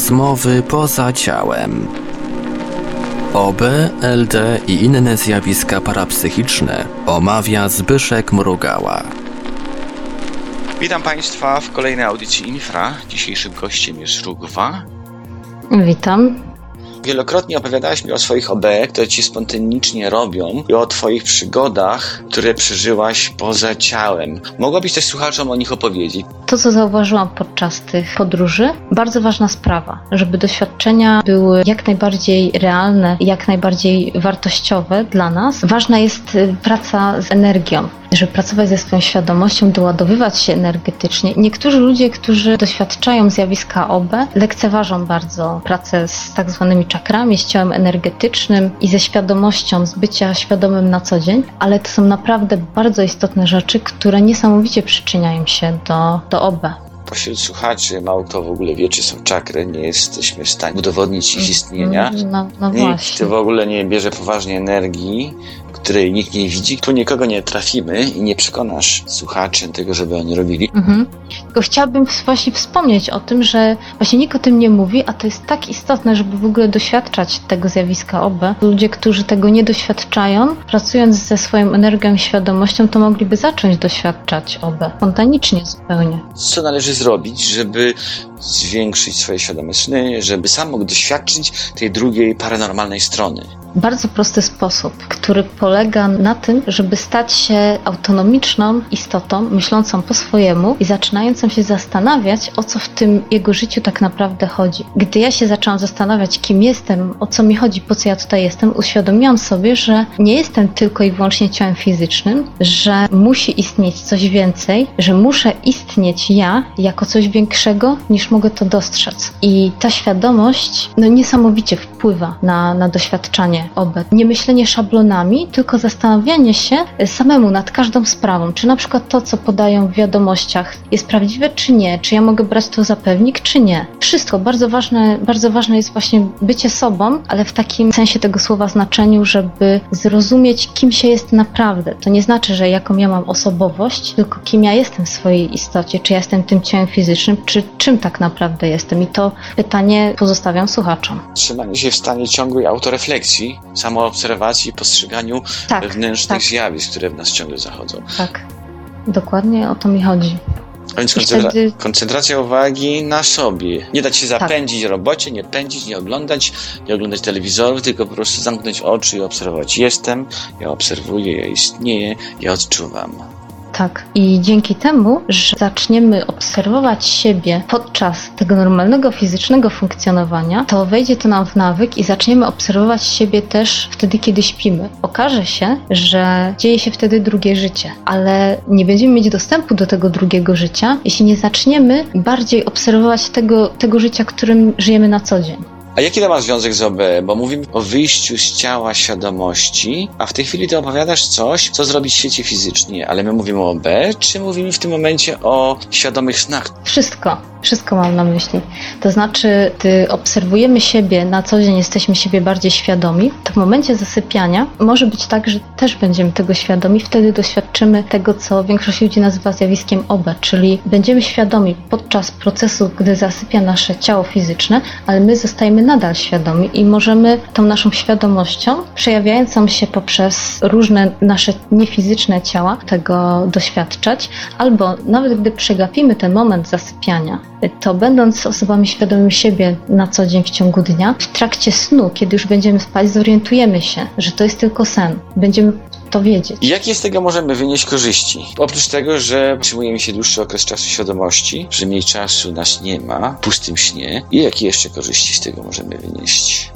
Rozmowy poza ciałem. OB, LD i inne zjawiska parapsychiczne omawia Zbyszek Mrugała. Witam Państwa w kolejnej audycji Infra. Dzisiejszym gościem jest Rugwa. Witam. Wielokrotnie opowiadałaś mi o swoich OB, które ci spontanicznie robią i o twoich przygodach, które przeżyłaś poza ciałem. Mogłabyś też słuchaczom o nich opowiedzieć? To, co zauważyłam podczas tych podróży, bardzo ważna sprawa, żeby doświadczenia były jak najbardziej realne, jak najbardziej wartościowe dla nas. Ważna jest y, praca z energią, żeby pracować ze swoją świadomością, doładowywać się energetycznie. Niektórzy ludzie, którzy doświadczają zjawiska OB, lekceważą bardzo pracę z tak zwanymi czakrami, z ciałem energetycznym i ze świadomością, z bycia świadomym na co dzień, ale to są naprawdę bardzo istotne rzeczy, które niesamowicie przyczyniają się do, do OB. Pośród słuchaczy mało kto w ogóle wie, czy są czakry, nie jesteśmy w stanie udowodnić ich istnienia. No, no Nikt właśnie. w ogóle nie bierze poważnie energii, której nikt nie widzi. Tu nikogo nie trafimy i nie przekonasz słuchaczy tego, żeby oni robili. Mhm. Tylko chciałabym właśnie wspomnieć o tym, że właśnie nikt o tym nie mówi, a to jest tak istotne, żeby w ogóle doświadczać tego zjawiska OB. Ludzie, którzy tego nie doświadczają, pracując ze swoją energią i świadomością, to mogliby zacząć doświadczać OB spontanicznie zupełnie. Co należy zrobić, żeby zwiększyć swoje świadome sny, żeby sam mógł doświadczyć tej drugiej paranormalnej strony? Bardzo prosty sposób, który polega na tym, żeby stać się autonomiczną istotą, myślącą po swojemu i zaczynającą się zastanawiać, o co w tym jego życiu tak naprawdę chodzi. Gdy ja się zaczęłam zastanawiać, kim jestem, o co mi chodzi, po co ja tutaj jestem, uświadomiłam sobie, że nie jestem tylko i wyłącznie ciałem fizycznym, że musi istnieć coś więcej, że muszę istnieć ja jako coś większego, niż mogę to dostrzec. I ta świadomość no, niesamowicie wpływa na, na doświadczanie OB. Nie myślenie szablonami, tylko zastanawianie się samemu nad każdą sprawą. Czy na przykład to, co podają w wiadomościach, jest prawdziwe, czy nie? Czy ja mogę brać to za pewnik, czy nie? Wszystko. Bardzo ważne, bardzo ważne jest właśnie bycie sobą, ale w takim sensie tego słowa znaczeniu, żeby zrozumieć, kim się jest naprawdę. To nie znaczy, że jaką ja mam osobowość, tylko kim ja jestem w swojej istocie. Czy ja jestem tym ciałem fizycznym, czy czym tak naprawdę jestem? I to pytanie pozostawiam słuchaczom. Trzymanie się w stanie ciągłej autorefleksji, samoobserwacji, postrzeganiu Tak, wewnętrznych tak. zjawisk, które w nas ciągle zachodzą. tak. Dokładnie o to mi chodzi. A więc koncentra- wtedy- koncentracja uwagi na sobie. Nie dać się Tak. zapędzić robocie, nie pędzić, nie oglądać, nie oglądać telewizorów, tylko po prostu zamknąć oczy i obserwować. Jestem, ja obserwuję, ja istnieję, ja odczuwam. Tak. I dzięki temu, że zaczniemy obserwować siebie podczas tego normalnego fizycznego funkcjonowania, to wejdzie to nam w nawyk i zaczniemy obserwować siebie też wtedy, kiedy śpimy. Okaże się, że dzieje się wtedy drugie życie, ale nie będziemy mieć dostępu do tego drugiego życia, jeśli nie zaczniemy bardziej obserwować tego, tego życia, którym żyjemy na co dzień. A jaki to ma związek z OB? Bo mówimy o wyjściu z ciała świadomości, a w tej chwili ty opowiadasz coś, co zrobić w świecie fizycznie. Ale my mówimy o OB, czy mówimy w tym momencie o świadomych snach? Wszystko, wszystko mam na myśli. To znaczy, gdy obserwujemy siebie na co dzień, jesteśmy siebie bardziej świadomi, to w momencie zasypiania może być tak, że też będziemy tego świadomi, wtedy doświadczymy tego, co większość ludzi nazywa zjawiskiem OB, czyli będziemy świadomi podczas procesu, gdy zasypia nasze ciało fizyczne, ale my zostajemy nadal świadomi i możemy tą naszą świadomością, przejawiającą się poprzez różne nasze niefizyczne ciała, tego doświadczać, albo nawet gdy przegapimy ten moment zasypiania, to będąc osobami świadomymi siebie na co dzień w ciągu dnia, w trakcie snu, kiedy już będziemy spać, zorientujemy się, że to jest tylko sen. Będziemy to wiedzieć. Jakie z tego możemy wynieść korzyści? Oprócz tego, że utrzymujemy się dłuższy okres czasu świadomości, że mniej czasu nas nie ma, w pustym śnie, i jakie jeszcze korzyści z tego możemy wynieść?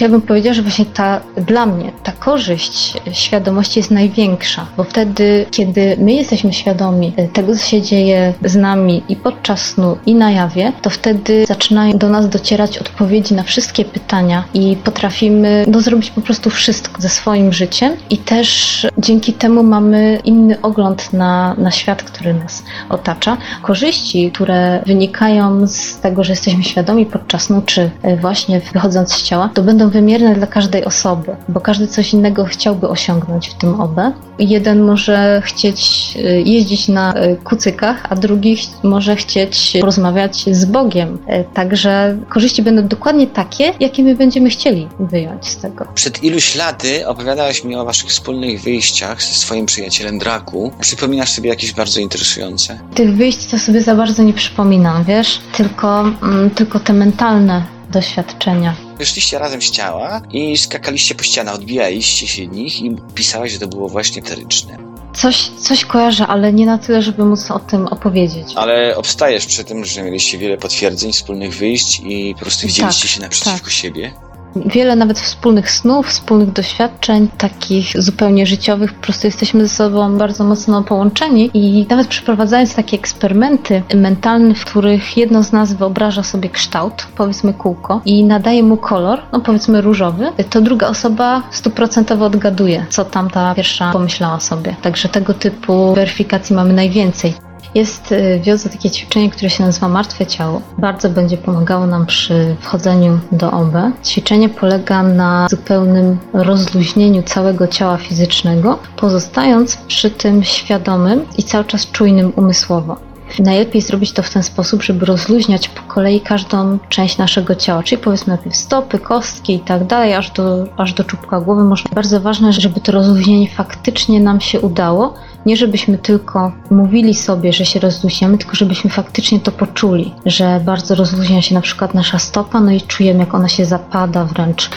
Ja bym powiedziała, że właśnie ta, dla mnie ta korzyść świadomości jest największa, bo wtedy, kiedy my jesteśmy świadomi tego, co się dzieje z nami i podczas snu, i na jawie, to wtedy zaczynają do nas docierać odpowiedzi na wszystkie pytania i potrafimy no, zrobić po prostu wszystko ze swoim życiem i też dzięki temu mamy inny ogląd na, na świat, który nas otacza. Korzyści, które wynikają z tego, że jesteśmy świadomi podczas snu, czy właśnie wychodząc z ciała, to będą będą wymierne dla każdej osoby, bo każdy coś innego chciałby osiągnąć w tym OB. Jeden może chcieć y, jeździć na y, kucykach, a drugi może chcieć porozmawiać z Bogiem. Y, także korzyści będą dokładnie takie, jakie my będziemy chcieli wyjąć z tego. Przed iluś laty opowiadałaś mi o waszych wspólnych wyjściach ze swoim przyjacielem Draku. Przypominasz sobie jakieś bardzo interesujące? Tych wyjść to sobie za bardzo nie przypominam, wiesz? Tylko, mm, tylko te mentalne doświadczenia. Wyszliście razem z ciała i skakaliście po ścianach, odbijaliście się nich i pisałaś, że to było właśnie eteryczne. Coś, coś kojarzę, ale nie na tyle, żeby móc o tym opowiedzieć. Ale obstajesz przy tym, że mieliście wiele potwierdzeń, wspólnych wyjść i po prostu widzieliście Tak, się naprzeciwko tak. siebie? Wiele nawet wspólnych snów, wspólnych doświadczeń, takich zupełnie życiowych. Po prostu jesteśmy ze sobą bardzo mocno połączeni i nawet przeprowadzając takie eksperymenty mentalne, w których jedno z nas wyobraża sobie kształt, powiedzmy kółko, i nadaje mu kolor, no powiedzmy różowy, to druga osoba stuprocentowo odgaduje, co tamta pierwsza pomyślała sobie. Także tego typu weryfikacji mamy najwięcej. Jest y, w takie ćwiczenie, które się nazywa martwe ciało. Bardzo będzie pomagało nam przy wchodzeniu do OB. Ćwiczenie polega na zupełnym rozluźnieniu całego ciała fizycznego, pozostając przy tym świadomym i cały czas czujnym umysłowo. Najlepiej zrobić to w ten sposób, żeby rozluźniać po kolei każdą część naszego ciała, czyli powiedzmy najpierw stopy, kostki i tak dalej, aż do, aż do czubka głowy. Może bardzo ważne, żeby to rozluźnienie faktycznie nam się udało, nie żebyśmy tylko mówili sobie, że się rozluźniamy, tylko żebyśmy faktycznie to poczuli, że bardzo rozluźnia się na przykład nasza stopa, no i czujemy jak ona się zapada wręcz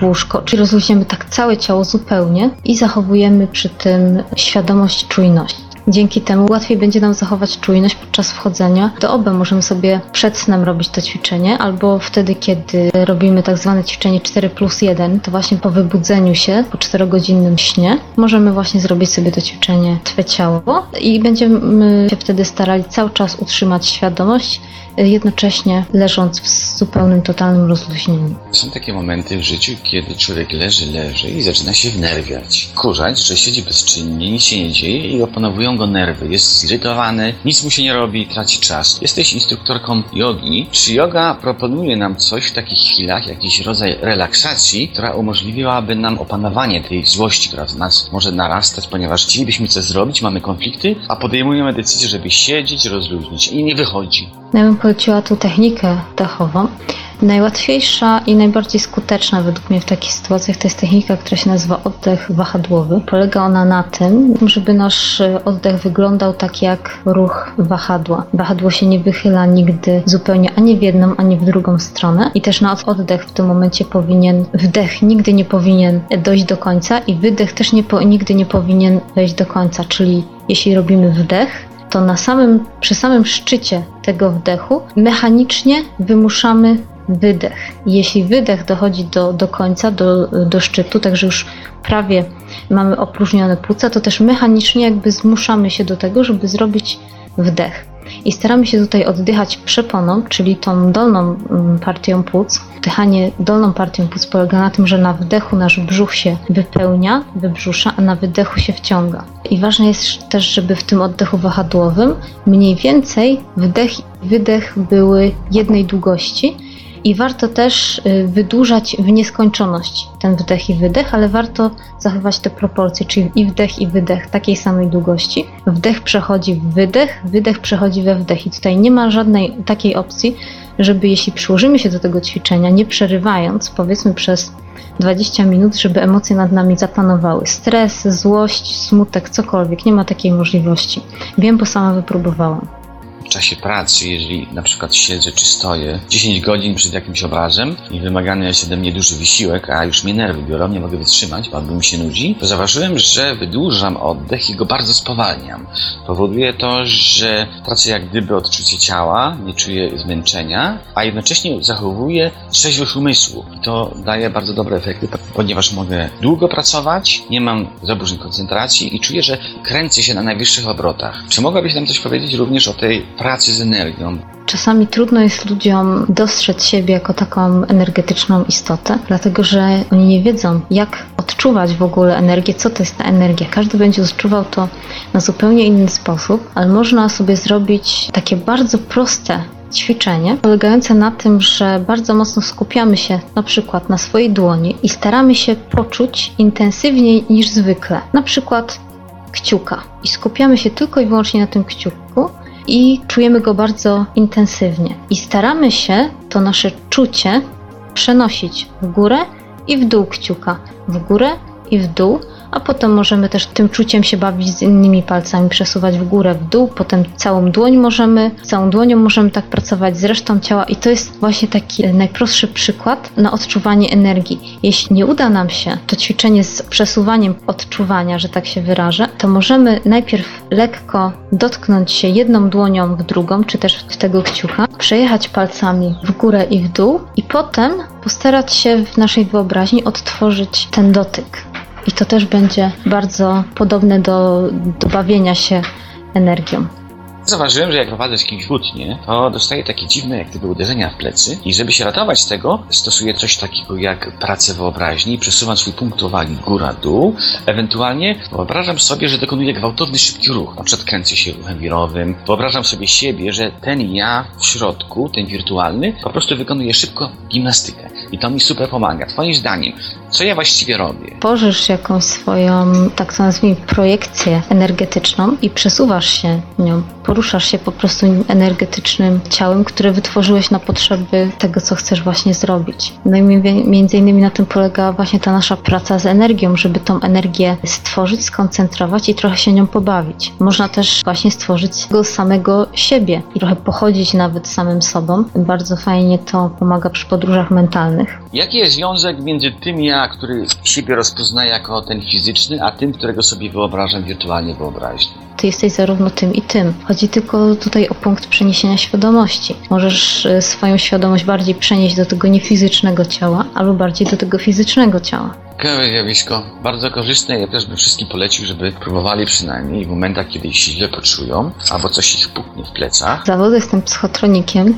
w łóżko, czyli rozluźniamy tak całe ciało zupełnie i zachowujemy przy tym świadomość, czujność. Dzięki temu łatwiej będzie nam zachować czujność podczas wchodzenia do OB. Możemy sobie przed snem robić to ćwiczenie, albo wtedy, kiedy robimy tak zwane ćwiczenie 4 plus 1, to właśnie po wybudzeniu się, po 4-godzinnym śnie, możemy właśnie zrobić sobie to ćwiczenie Twe ciało i będziemy się wtedy starali cały czas utrzymać świadomość, jednocześnie leżąc w zupełnym, totalnym rozluźnieniu. Są takie momenty w życiu, kiedy człowiek leży, leży i zaczyna się wnerwiać. Kurzać, że siedzi bezczynnie, nic się nie dzieje i opanowują go nerwy. Jest zirytowany, nic mu się nie robi, traci czas. Jesteś instruktorką jogi. Czy yoga proponuje nam coś w takich chwilach, jakiś rodzaj relaksacji, która umożliwiłaby nam opanowanie tej złości, która w nas może narastać, ponieważ chcielibyśmy coś zrobić, mamy konflikty, a podejmujemy decyzję, żeby siedzieć, rozluźnić i nie wychodzi. Ja bym poleciła tu technikę dechową. Najłatwiejsza i najbardziej skuteczna według mnie w takich sytuacjach to jest technika, która się nazywa oddech wahadłowy. Polega ona na tym, żeby nasz oddech wyglądał tak jak ruch wahadła. Wahadło się nie wychyla nigdy zupełnie ani w jedną, ani w drugą stronę i też na oddech w tym momencie powinien, wdech nigdy nie powinien dojść do końca i wydech też nie nigdy nie powinien wejść do końca, czyli jeśli robimy wdech, to na samym, przy samym szczycie tego wdechu mechanicznie wymuszamy wydech. Jeśli wydech dochodzi do, do końca, do, do szczytu, także już prawie mamy opróżnione płuca, to też mechanicznie jakby zmuszamy się do tego, żeby zrobić wdech. I staramy się tutaj oddychać przeponą, czyli tą dolną mm, partią płuc. Wdychanie dolną partią płuc polega na tym, że na wdechu nasz brzuch się wypełnia, wybrzusza, a na wydechu się wciąga. I ważne jest też, żeby w tym oddechu wahadłowym mniej więcej wdech i wydech były jednej długości, i warto też y, wydłużać w nieskończoność ten wdech i wydech, ale warto zachować te proporcje, czyli i wdech i wydech takiej samej długości. Wdech przechodzi w wydech, wydech przechodzi we wdech i tutaj nie ma żadnej takiej opcji, żeby jeśli przyłożymy się do tego ćwiczenia, nie przerywając, powiedzmy przez 20 minut, żeby emocje nad nami zapanowały. Stres, złość, smutek, cokolwiek. Nie ma takiej możliwości. Wiem, bo sama wypróbowałam w czasie pracy, jeżeli na przykład siedzę czy stoję 10 godzin przed jakimś obrazem i wymagany jest ode mnie duży wysiłek, a już mnie nerwy biorą, nie mogę wytrzymać, albo mi się nudzi, to zauważyłem, że wydłużam oddech i go bardzo spowalniam. Powoduje to, że tracę jak gdyby odczucie ciała, nie czuję zmęczenia, a jednocześnie zachowuję trzeźwość umysłu. I to daje bardzo dobre efekty, ponieważ mogę długo pracować, nie mam zaburzeń koncentracji i czuję, że kręcę się na najwyższych obrotach. Czy mogłabyś nam coś powiedzieć również o tej pracy z energią. Czasami trudno jest ludziom dostrzec siebie jako taką energetyczną istotę, dlatego że oni nie wiedzą, jak odczuwać w ogóle energię, co to jest ta energia. Każdy będzie odczuwał to na zupełnie inny sposób, ale można sobie zrobić takie bardzo proste ćwiczenie polegające na tym, że bardzo mocno skupiamy się na przykład na swojej dłoni i staramy się poczuć intensywniej niż zwykle. Na przykład kciuka i skupiamy się tylko i wyłącznie na tym kciuku i czujemy go bardzo intensywnie. I staramy się to nasze czucie przenosić w górę i w dół kciuka, w górę i w dół, a potem możemy też tym czuciem się bawić z innymi palcami, przesuwać w górę, w dół, potem całą dłoń możemy, całą dłonią możemy tak pracować z resztą ciała i to jest właśnie taki najprostszy przykład na odczuwanie energii. Jeśli nie uda nam się to ćwiczenie z przesuwaniem odczuwania, że tak się wyrażę, to możemy najpierw lekko dotknąć się jedną dłonią w drugą, czy też w tego kciuka, przejechać palcami w górę i w dół i potem postarać się w naszej wyobraźni odtworzyć ten dotyk. I to też będzie bardzo podobne do, do bawienia się energią. Zauważyłem, że jak prowadzę z kimś włótnie, to dostaję takie dziwne jak gdyby uderzenia w plecy i żeby się ratować z tego, stosuję coś takiego jak pracę wyobraźni przesuwam swój punkt uwagi góra-dół. Ewentualnie wyobrażam sobie, że dokonuję gwałtowny, szybki ruch. Na przykład kręcę się ruchem wirowym. Wyobrażam sobie siebie, że ten ja w środku, ten wirtualny, po prostu wykonuje szybko gimnastykę. I to mi super pomaga. Twoim zdaniem, co ja właściwie robię? Tworzysz jakąś swoją, tak to nazwijmy, projekcję energetyczną i przesuwasz się nią. Poruszasz się po prostu energetycznym ciałem, które wytworzyłeś na potrzeby tego, co chcesz właśnie zrobić. No i między innymi na tym polega właśnie ta nasza praca z energią, żeby tą energię stworzyć, skoncentrować i trochę się nią pobawić. Można też właśnie stworzyć go samego siebie i trochę pochodzić nawet samym sobą. Bardzo fajnie to pomaga przy podróżach mentalnych. Jaki jest związek między tym ja, który siebie rozpoznaje jako ten fizyczny, a tym, którego sobie wyobrażam wirtualnie wyobraźni? Ty jesteś zarówno tym i tym. Chodzi tylko tutaj o punkt przeniesienia świadomości. Możesz y, swoją świadomość bardziej przenieść do tego niefizycznego ciała, albo bardziej do tego fizycznego ciała. Ciekawe zjawisko, bardzo korzystne. Ja też bym wszystkim polecił, żeby próbowali przynajmniej w momentach, kiedy się źle poczują, albo coś ich puknie w plecach. Zawody jestem psychotronikiem.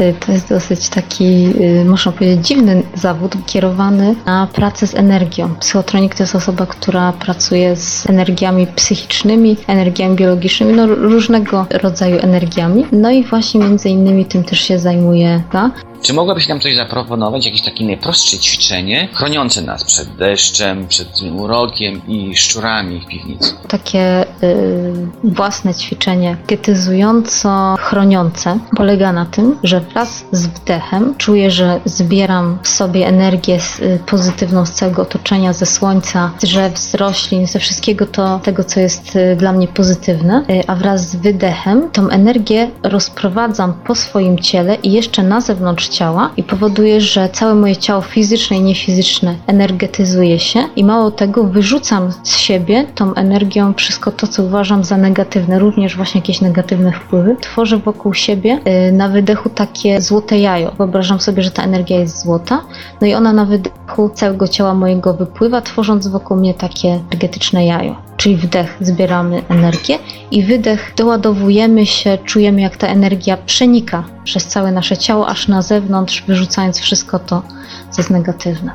Y, to jest dosyć taki, y, można powiedzieć, dziwny zawód kierowany na pracę z energią. Psychotronik to jest osoba, która pracuje z energiami psychicznymi, energiami biologicznymi, no różnego rodzaju energiami. No i właśnie między innymi tym też się zajmuje. Tak? Czy mogłabyś nam coś zaproponować, jakieś takie najprostsze ćwiczenie, chroniące nas przed deszczem, przed złym urokiem i szczurami w piwnicy? Takie y, własne ćwiczenie getyzująco chroniące polega na tym, że wraz z wdechem czuję, że zbieram w sobie energię y, pozytywną z całego otoczenia, ze słońca, z drzew, z roślin, ze wszystkiego to, tego, co jest y, dla mnie pozytywne, a wraz z wydechem tą energię rozprowadzam po swoim ciele i jeszcze na zewnątrz ciała i powoduje, że całe moje ciało fizyczne i niefizyczne energetyzuje się i mało tego wyrzucam z siebie tą energią wszystko to, co uważam za negatywne, również właśnie jakieś negatywne wpływy. Tworzę wokół siebie y, na wydechu takie złote jajo. Wyobrażam sobie, że ta energia jest złota, no i ona na wydechu całego ciała mojego wypływa, tworząc wokół mnie takie energetyczne jajo czyli wdech zbieramy energię i wydech doładowujemy się, czujemy jak ta energia przenika przez całe nasze ciało aż na zewnątrz, wyrzucając wszystko to, co jest negatywne.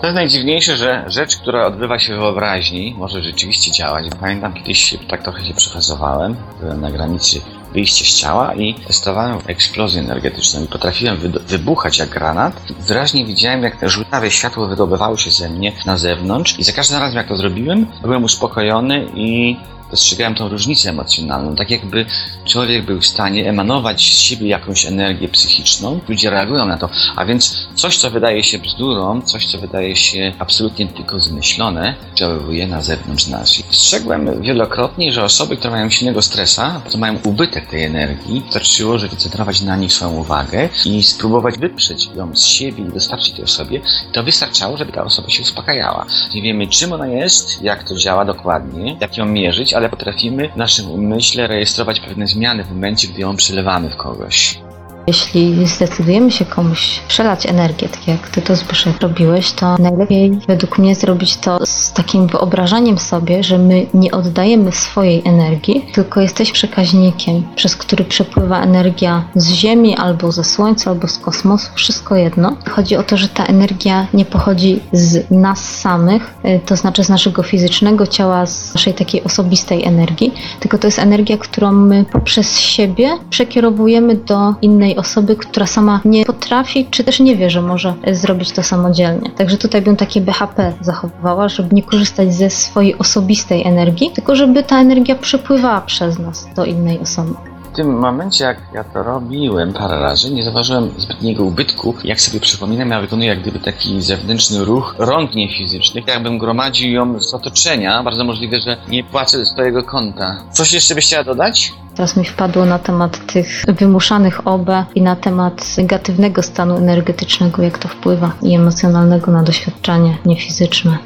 To jest najdziwniejsze, że rzecz, która odbywa się w wyobraźni, może rzeczywiście działać. Pamiętam kiedyś tak trochę się przefazowałem, byłem na granicy wyjścia z ciała i testowałem eksplozję energetyczną i potrafiłem wybuchać jak granat. Wyraźnie widziałem, jak te żółtawe światło wydobywało się ze mnie na zewnątrz i za każdym razem, jak to zrobiłem, byłem uspokojony i dostrzegałem tą różnicę emocjonalną. Tak jakby człowiek był w stanie emanować z siebie jakąś energię psychiczną. Ludzie reagują na to. A więc coś, co wydaje się bzdurą, coś, co wydaje się absolutnie tylko zmyślone, działuje na zewnątrz nas. I strzegłem wielokrotnie, że osoby, które mają silnego stresa, to mają ubytek tej energii, wystarczyło, że wycentrować na nich swoją uwagę i spróbować wyprzeć ją z siebie i dostarczyć tej osobie. To wystarczało, żeby ta osoba się uspokajała. Nie wiemy, czym ona jest, jak to działa dokładnie, jak ją mierzyć, ale potrafimy w naszym umyśle rejestrować pewne zmiany w momencie, gdy ją przelewamy w kogoś. Jeśli zdecydujemy się komuś przelać energię, tak jak ty to Zbyszek robiłeś, to najlepiej według mnie zrobić to z takim wyobrażaniem sobie, że my nie oddajemy swojej energii, tylko jesteśmy przekaźnikiem, przez który przepływa energia z Ziemi albo ze Słońca, albo z kosmosu, wszystko jedno. Chodzi o to, że ta energia nie pochodzi z nas samych, y, to znaczy z naszego fizycznego ciała, z naszej takiej osobistej energii, tylko to jest energia, którą my poprzez siebie przekierowujemy do innej osoby, która sama nie potrafi, czy też nie wie, że może zrobić to samodzielnie. Także tutaj bym takie BHP zachowywała, żeby nie korzystać ze swojej osobistej energii, tylko żeby ta energia przepływała przez nas do innej osoby. W tym momencie, jak ja to robiłem parę razy, nie zauważyłem zbytniego ubytku. Jak sobie przypominam, ja wykonuję jak gdyby taki zewnętrzny ruch rąk niefizycznych, jakbym gromadził ją z otoczenia. Bardzo możliwe, że nie płacę ze swojego konta. Coś jeszcze byś chciała dodać? Teraz mi wpadło na temat tych wymuszanych OB i na temat negatywnego stanu energetycznego, jak to wpływa i emocjonalnego na doświadczenie niefizyczne.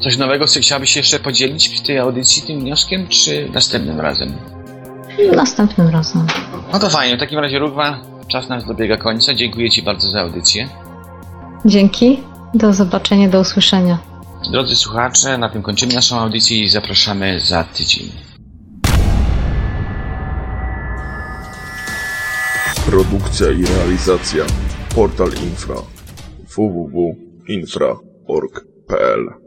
Coś nowego, chciałabyś jeszcze podzielić w tej audycji tym wnioskiem, czy następnym razem? Następnym razem. No to fajnie, w takim razie Rugwa, czas nas dobiega końca. Dziękuję Ci bardzo za audycję. Dzięki. Do zobaczenia, do usłyszenia. Drodzy słuchacze, na tym kończymy naszą audycję i zapraszamy za tydzień. Produkcja i realizacja Portal Infra www.infra.org.pl